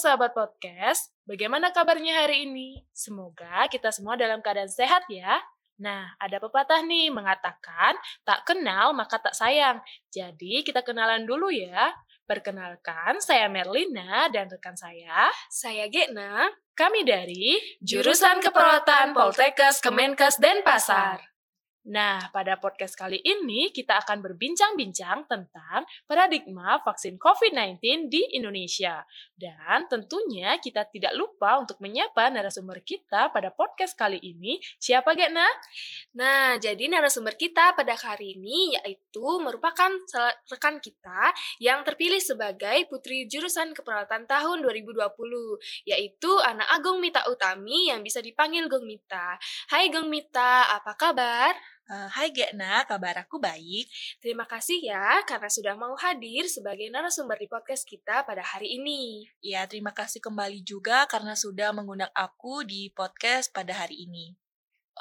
sahabat podcast, bagaimana kabarnya hari ini? Semoga kita semua dalam keadaan sehat ya. Nah, ada pepatah nih mengatakan, tak kenal maka tak sayang. Jadi, kita kenalan dulu ya. Perkenalkan, saya Merlina dan rekan saya, Saya Gena. kami dari Jurusan Keperawatan Poltekkes Kemenkes Denpasar. Nah, pada podcast kali ini kita akan berbincang-bincang tentang paradigma vaksin COVID-19 di Indonesia. Dan tentunya kita tidak lupa untuk menyapa narasumber kita pada podcast kali ini. Siapa, Gekna? Nah, jadi narasumber kita pada hari ini yaitu merupakan rekan kita yang terpilih sebagai Putri Jurusan Keperawatan tahun 2020, yaitu anak Agung Mita Utami yang bisa dipanggil Gong Mita. Hai Gong Mita, apa kabar? Eh, hai Gekna, kabar aku baik. Terima kasih ya karena sudah mau hadir sebagai narasumber di podcast kita pada hari ini. Ya, terima kasih kembali juga karena sudah mengundang aku di podcast pada hari ini.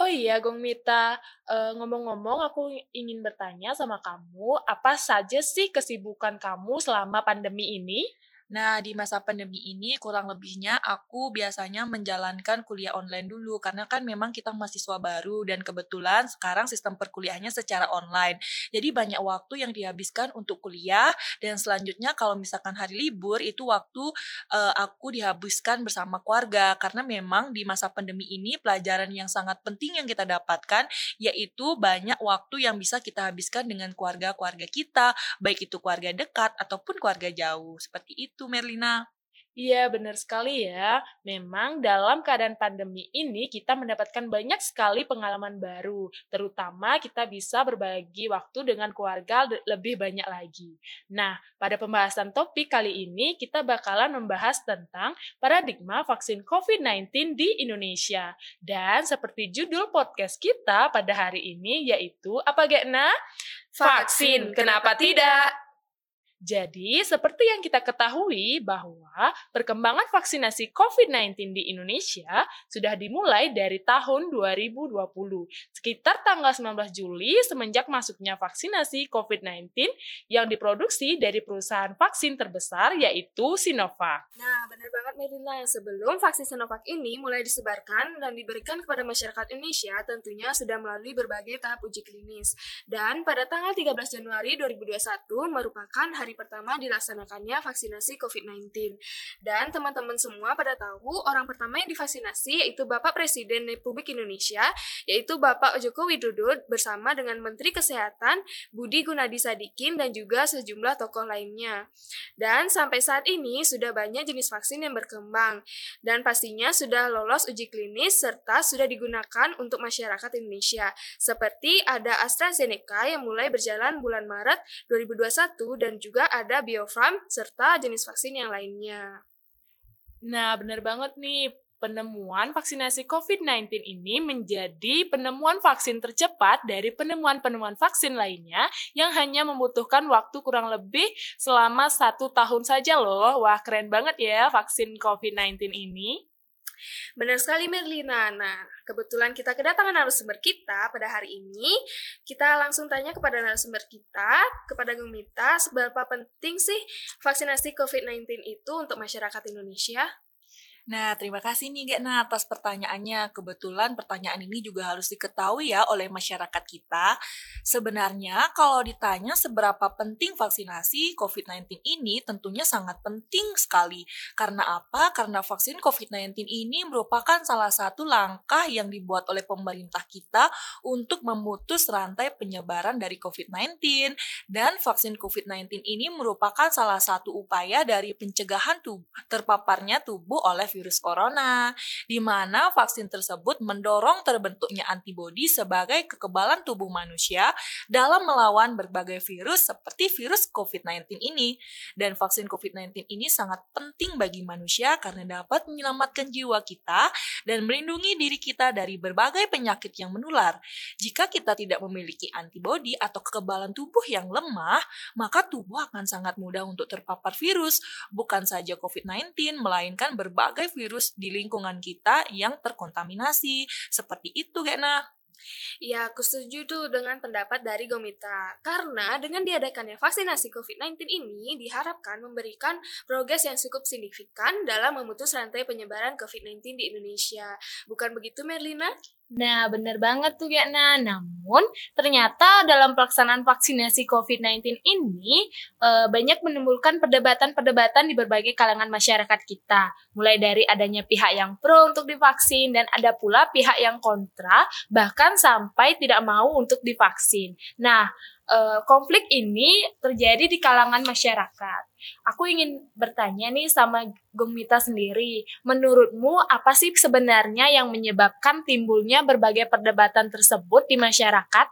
Oh iya, Gong Mita. Eh, Ngomong-ngomong, aku ingin bertanya sama kamu, apa saja sih kesibukan kamu selama pandemi ini? Nah, di masa pandemi ini kurang lebihnya aku biasanya menjalankan kuliah online dulu. Karena kan memang kita mahasiswa baru dan kebetulan sekarang sistem perkuliahannya secara online. Jadi banyak waktu yang dihabiskan untuk kuliah. Dan selanjutnya kalau misalkan hari libur itu waktu eh, aku dihabiskan bersama keluarga. Karena memang di masa pandemi ini pelajaran yang sangat penting yang kita dapatkan yaitu banyak waktu yang bisa kita habiskan dengan keluarga-keluarga kita, baik itu keluarga dekat ataupun keluarga jauh. Seperti itu, Merlina. Iya, benar sekali ya. Memang dalam keadaan pandemi ini kita mendapatkan banyak sekali pengalaman baru, terutama kita bisa berbagi waktu dengan keluarga le- lebih banyak lagi. Nah, pada pembahasan topik kali ini kita bakalan membahas tentang paradigma vaksin COVID-19 di Indonesia. Dan seperti judul podcast kita pada hari ini yaitu apa Gekna? Vaksin, kenapa tidak? Jadi, seperti yang kita ketahui bahwa perkembangan vaksinasi COVID-19 di Indonesia sudah dimulai dari tahun 2020, sekitar tanggal 19 Juli semenjak masuknya vaksinasi COVID-19 yang diproduksi dari perusahaan vaksin terbesar yaitu Sinovac. Nah, benar banget Merlina. Sebelum vaksin Sinovac ini mulai disebarkan dan diberikan kepada masyarakat Indonesia, tentunya sudah melalui berbagai tahap uji klinis. Dan pada tanggal 13 Januari 2021 merupakan hari pertama dilaksanakannya vaksinasi COVID-19. Dan teman-teman semua pada tahu orang pertama yang divaksinasi yaitu Bapak Presiden Republik Indonesia, yaitu Bapak Joko Widodo bersama dengan Menteri Kesehatan Budi Gunadi Sadikin dan juga sejumlah tokoh lainnya. Dan sampai saat ini sudah banyak jenis vaksin yang berkembang dan pastinya sudah lolos uji klinis serta sudah digunakan untuk masyarakat Indonesia. Seperti ada AstraZeneca yang mulai berjalan bulan Maret 2021 dan juga ada BioFarm serta jenis vaksin yang lainnya. Nah, benar banget nih. Penemuan vaksinasi COVID-19 ini menjadi penemuan vaksin tercepat dari penemuan-penemuan vaksin lainnya yang hanya membutuhkan waktu kurang lebih selama satu tahun saja loh. Wah, keren banget ya vaksin COVID-19 ini. Benar sekali Merlina. Nah, kebetulan kita kedatangan narasumber kita pada hari ini. Kita langsung tanya kepada narasumber kita, kepada Gumita, seberapa penting sih vaksinasi COVID-19 itu untuk masyarakat Indonesia? Nah, terima kasih nih Gekna atas pertanyaannya. Kebetulan pertanyaan ini juga harus diketahui ya oleh masyarakat kita. Sebenarnya kalau ditanya seberapa penting vaksinasi COVID-19 ini tentunya sangat penting sekali. Karena apa? Karena vaksin COVID-19 ini merupakan salah satu langkah yang dibuat oleh pemerintah kita untuk memutus rantai penyebaran dari COVID-19. Dan vaksin COVID-19 ini merupakan salah satu upaya dari pencegahan tubuh, terpaparnya tubuh oleh corona, di mana vaksin tersebut mendorong terbentuknya antibodi sebagai kekebalan tubuh manusia dalam melawan berbagai virus seperti virus COVID-19 ini. Dan vaksin COVID-19 ini sangat penting bagi manusia karena dapat menyelamatkan jiwa kita dan melindungi diri kita dari berbagai penyakit yang menular. Jika kita tidak memiliki antibodi atau kekebalan tubuh yang lemah, maka tubuh akan sangat mudah untuk terpapar virus, bukan saja COVID-19, melainkan berbagai virus di lingkungan kita yang terkontaminasi. Seperti itu, Gena. Ya, aku setuju tuh dengan pendapat dari Gomita. Karena dengan diadakannya vaksinasi COVID-19 ini diharapkan memberikan progres yang cukup signifikan dalam memutus rantai penyebaran COVID-19 di Indonesia. Bukan begitu, Merlina? Nah, benar banget tuh ya. Nah, namun ternyata dalam pelaksanaan vaksinasi COVID-19 ini e, banyak menimbulkan perdebatan-perdebatan di berbagai kalangan masyarakat kita. Mulai dari adanya pihak yang pro untuk divaksin dan ada pula pihak yang kontra, bahkan sampai tidak mau untuk divaksin. Nah, uh, konflik ini terjadi di kalangan masyarakat. Aku ingin bertanya nih sama Gumita sendiri, menurutmu apa sih sebenarnya yang menyebabkan timbulnya berbagai perdebatan tersebut di masyarakat?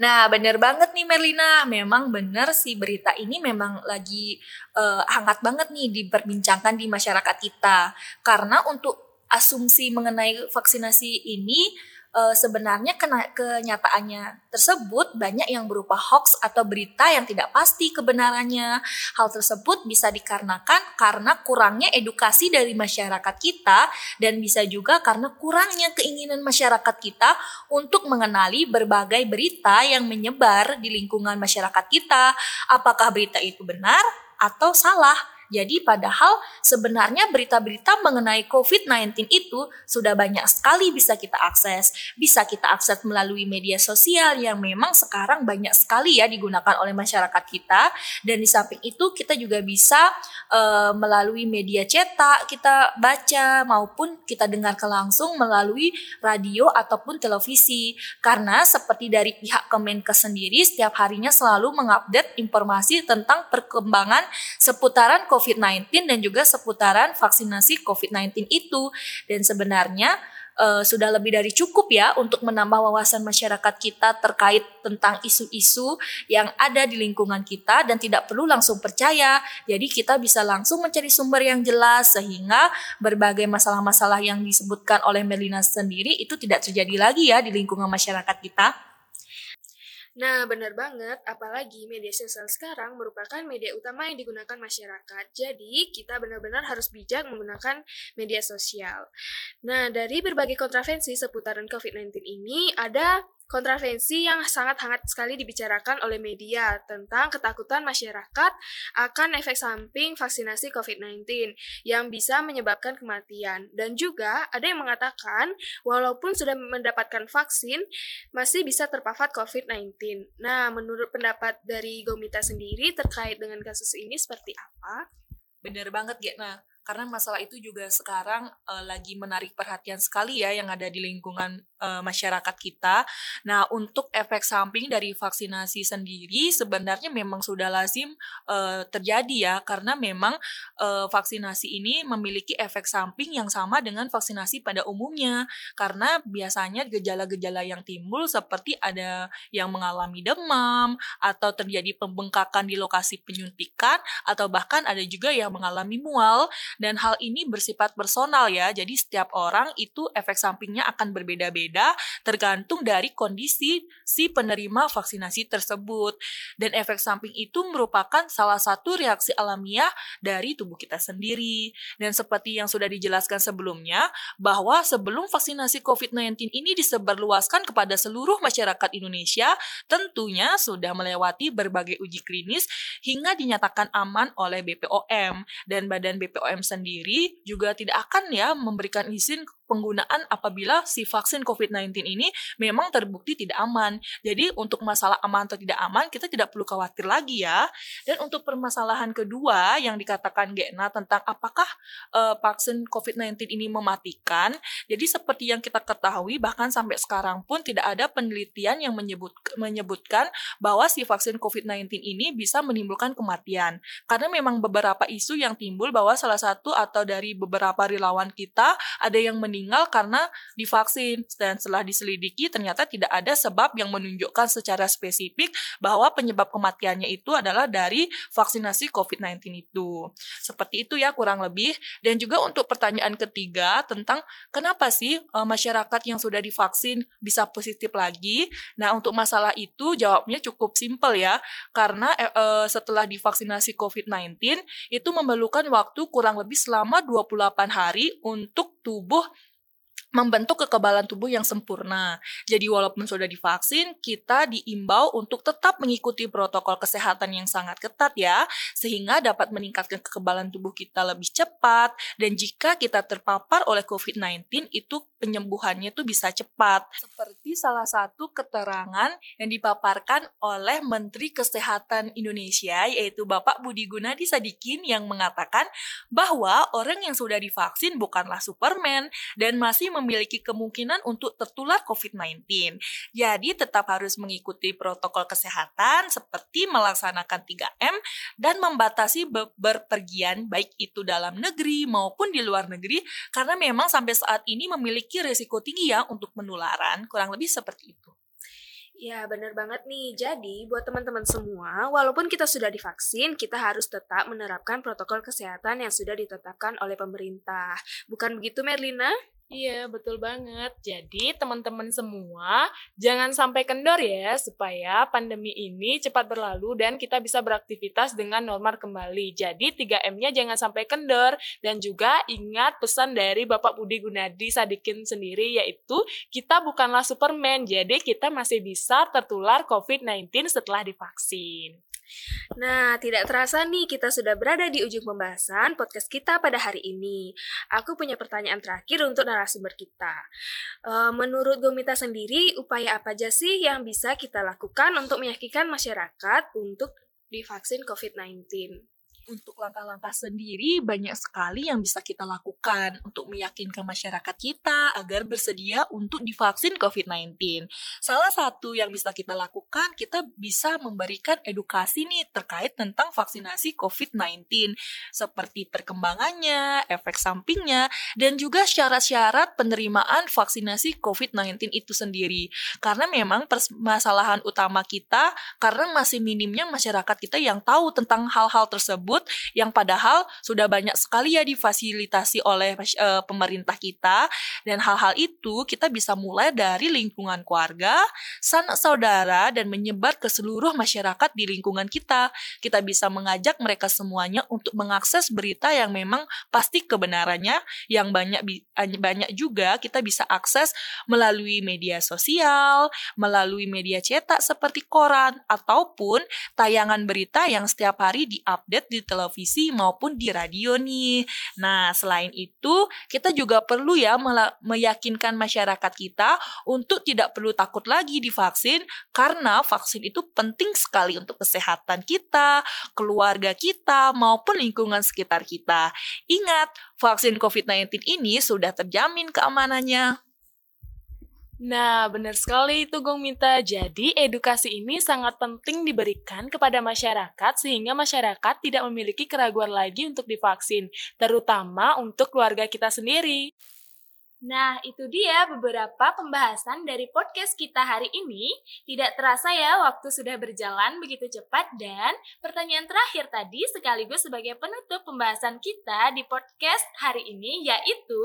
Nah, bener banget nih Merlina. Memang bener sih berita ini memang lagi uh, hangat banget nih diperbincangkan di masyarakat kita. Karena untuk asumsi mengenai vaksinasi ini uh, sebenarnya kena, kenyataannya tersebut banyak yang berupa hoax atau berita yang tidak pasti kebenarannya. Hal tersebut bisa dikarenakan karena kurangnya edukasi dari masyarakat kita dan bisa juga karena kurangnya keinginan masyarakat kita untuk mengenali berbagai berita yang menyebar di lingkungan masyarakat kita. Apakah berita itu benar atau salah? Jadi padahal sebenarnya berita-berita mengenai COVID-19 itu sudah banyak sekali bisa kita akses. Bisa kita akses melalui media sosial yang memang sekarang banyak sekali ya digunakan oleh masyarakat kita. Dan di samping itu kita juga bisa uh, melalui media cetak kita baca maupun kita dengarkan langsung melalui radio ataupun televisi. Karena seperti dari pihak Kemenkes sendiri setiap harinya selalu mengupdate informasi tentang perkembangan seputaran COVID COVID-19 dan juga seputaran vaksinasi COVID-19 itu. Dan sebenarnya uh, sudah lebih dari cukup ya untuk menambah wawasan masyarakat kita terkait tentang isu-isu yang ada di lingkungan kita dan tidak perlu langsung percaya. Jadi kita bisa langsung mencari sumber yang jelas sehingga berbagai masalah-masalah yang disebutkan oleh Melina sendiri itu tidak terjadi lagi ya di lingkungan masyarakat kita. Nah, benar banget, apalagi media sosial sekarang merupakan media utama yang digunakan masyarakat. Jadi, kita benar-benar harus bijak menggunakan media sosial. Nah, dari berbagai kontravensi seputaran COVID-19 ini, ada Kontravensi yang sangat hangat sekali dibicarakan oleh media tentang ketakutan masyarakat akan efek samping vaksinasi COVID-19 yang bisa menyebabkan kematian. Dan juga ada yang mengatakan walaupun sudah mendapatkan vaksin masih bisa terpapar COVID-19. Nah, menurut pendapat dari Gomita sendiri terkait dengan kasus ini seperti apa? Bener banget, Getna karena masalah itu juga sekarang uh, lagi menarik perhatian sekali ya yang ada di lingkungan uh, masyarakat kita. Nah, untuk efek samping dari vaksinasi sendiri sebenarnya memang sudah lazim uh, terjadi ya karena memang uh, vaksinasi ini memiliki efek samping yang sama dengan vaksinasi pada umumnya. Karena biasanya gejala-gejala yang timbul seperti ada yang mengalami demam atau terjadi pembengkakan di lokasi penyuntikan atau bahkan ada juga yang mengalami mual dan hal ini bersifat personal ya. Jadi setiap orang itu efek sampingnya akan berbeda-beda tergantung dari kondisi si penerima vaksinasi tersebut. Dan efek samping itu merupakan salah satu reaksi alamiah dari tubuh kita sendiri. Dan seperti yang sudah dijelaskan sebelumnya, bahwa sebelum vaksinasi COVID-19 ini disebarluaskan kepada seluruh masyarakat Indonesia, tentunya sudah melewati berbagai uji klinis hingga dinyatakan aman oleh BPOM dan Badan BPOM sendiri juga tidak akan ya memberikan izin penggunaan apabila si vaksin COVID-19 ini memang terbukti tidak aman. Jadi untuk masalah aman atau tidak aman kita tidak perlu khawatir lagi ya. Dan untuk permasalahan kedua yang dikatakan Gena tentang apakah uh, vaksin COVID-19 ini mematikan. Jadi seperti yang kita ketahui bahkan sampai sekarang pun tidak ada penelitian yang menyebut menyebutkan bahwa si vaksin COVID-19 ini bisa menimbulkan kematian. Karena memang beberapa isu yang timbul bahwa salah satu atau dari beberapa relawan kita ada yang meninggal karena divaksin dan setelah diselidiki ternyata tidak ada sebab yang menunjukkan secara spesifik bahwa penyebab kematiannya itu adalah dari vaksinasi COVID-19 itu. Seperti itu ya kurang lebih dan juga untuk pertanyaan ketiga tentang kenapa sih e, masyarakat yang sudah divaksin bisa positif lagi? Nah, untuk masalah itu jawabnya cukup simpel ya karena e, e setelah divaksinasi COVID-19 itu memerlukan waktu kurang lebih selama 28 hari untuk tubuh membentuk kekebalan tubuh yang sempurna. Jadi walaupun sudah divaksin, kita diimbau untuk tetap mengikuti protokol kesehatan yang sangat ketat ya, sehingga dapat meningkatkan kekebalan tubuh kita lebih cepat dan jika kita terpapar oleh COVID-19 itu penyembuhannya itu bisa cepat. Seperti salah satu keterangan yang dipaparkan oleh Menteri Kesehatan Indonesia yaitu Bapak Budi Gunadi Sadikin yang mengatakan bahwa orang yang sudah divaksin bukanlah Superman dan masih memiliki kemungkinan untuk tertular COVID-19. Jadi tetap harus mengikuti protokol kesehatan seperti melaksanakan 3M dan membatasi berpergian baik itu dalam negeri maupun di luar negeri karena memang sampai saat ini memiliki risiko tinggi ya untuk penularan, kurang lebih seperti itu. Ya, benar banget nih. Jadi, buat teman-teman semua, walaupun kita sudah divaksin, kita harus tetap menerapkan protokol kesehatan yang sudah ditetapkan oleh pemerintah. Bukan begitu, Merlina? Iya, betul banget. Jadi, teman-teman semua, jangan sampai kendor ya, supaya pandemi ini cepat berlalu dan kita bisa beraktivitas dengan normal kembali. Jadi, 3M-nya jangan sampai kendor. Dan juga ingat pesan dari Bapak Budi Gunadi Sadikin sendiri, yaitu kita bukanlah Superman, jadi kita masih bisa tertular COVID-19 setelah divaksin. Nah, tidak terasa nih kita sudah berada di ujung pembahasan podcast kita pada hari ini. Aku punya pertanyaan terakhir untuk narasumber kita. E, menurut Gomita sendiri, upaya apa aja sih yang bisa kita lakukan untuk meyakinkan masyarakat untuk divaksin COVID-19? Untuk langkah-langkah sendiri banyak sekali yang bisa kita lakukan untuk meyakinkan masyarakat kita agar bersedia untuk divaksin COVID-19. Salah satu yang bisa kita lakukan, kita bisa memberikan edukasi nih terkait tentang vaksinasi COVID-19, seperti perkembangannya, efek sampingnya, dan juga syarat-syarat penerimaan vaksinasi COVID-19 itu sendiri. Karena memang permasalahan utama kita, karena masih minimnya masyarakat kita yang tahu tentang hal-hal tersebut, tersebut yang padahal sudah banyak sekali ya difasilitasi oleh uh, pemerintah kita dan hal-hal itu kita bisa mulai dari lingkungan keluarga, sanak saudara dan menyebar ke seluruh masyarakat di lingkungan kita. Kita bisa mengajak mereka semuanya untuk mengakses berita yang memang pasti kebenarannya yang banyak banyak juga kita bisa akses melalui media sosial, melalui media cetak seperti koran ataupun tayangan berita yang setiap hari diupdate di televisi maupun di radio nih. Nah, selain itu, kita juga perlu ya meyakinkan masyarakat kita untuk tidak perlu takut lagi divaksin karena vaksin itu penting sekali untuk kesehatan kita, keluarga kita, maupun lingkungan sekitar kita. Ingat, vaksin COVID-19 ini sudah terjamin keamanannya. Nah, benar sekali itu Gong Minta. Jadi, edukasi ini sangat penting diberikan kepada masyarakat sehingga masyarakat tidak memiliki keraguan lagi untuk divaksin, terutama untuk keluarga kita sendiri. Nah, itu dia beberapa pembahasan dari podcast kita hari ini. Tidak terasa ya, waktu sudah berjalan begitu cepat dan pertanyaan terakhir tadi sekaligus sebagai penutup pembahasan kita di podcast hari ini yaitu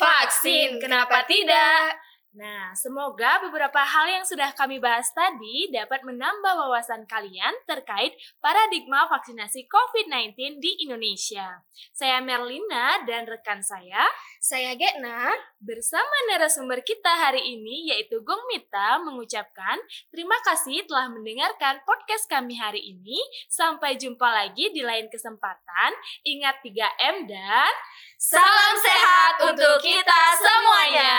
vaksin, kenapa tidak? Nah, semoga beberapa hal yang sudah kami bahas tadi dapat menambah wawasan kalian terkait paradigma vaksinasi COVID-19 di Indonesia. Saya Merlina dan rekan saya, saya Getna, bersama narasumber kita hari ini yaitu Gong Mita mengucapkan terima kasih telah mendengarkan podcast kami hari ini. Sampai jumpa lagi di lain kesempatan. Ingat 3M dan salam sehat untuk kita semuanya.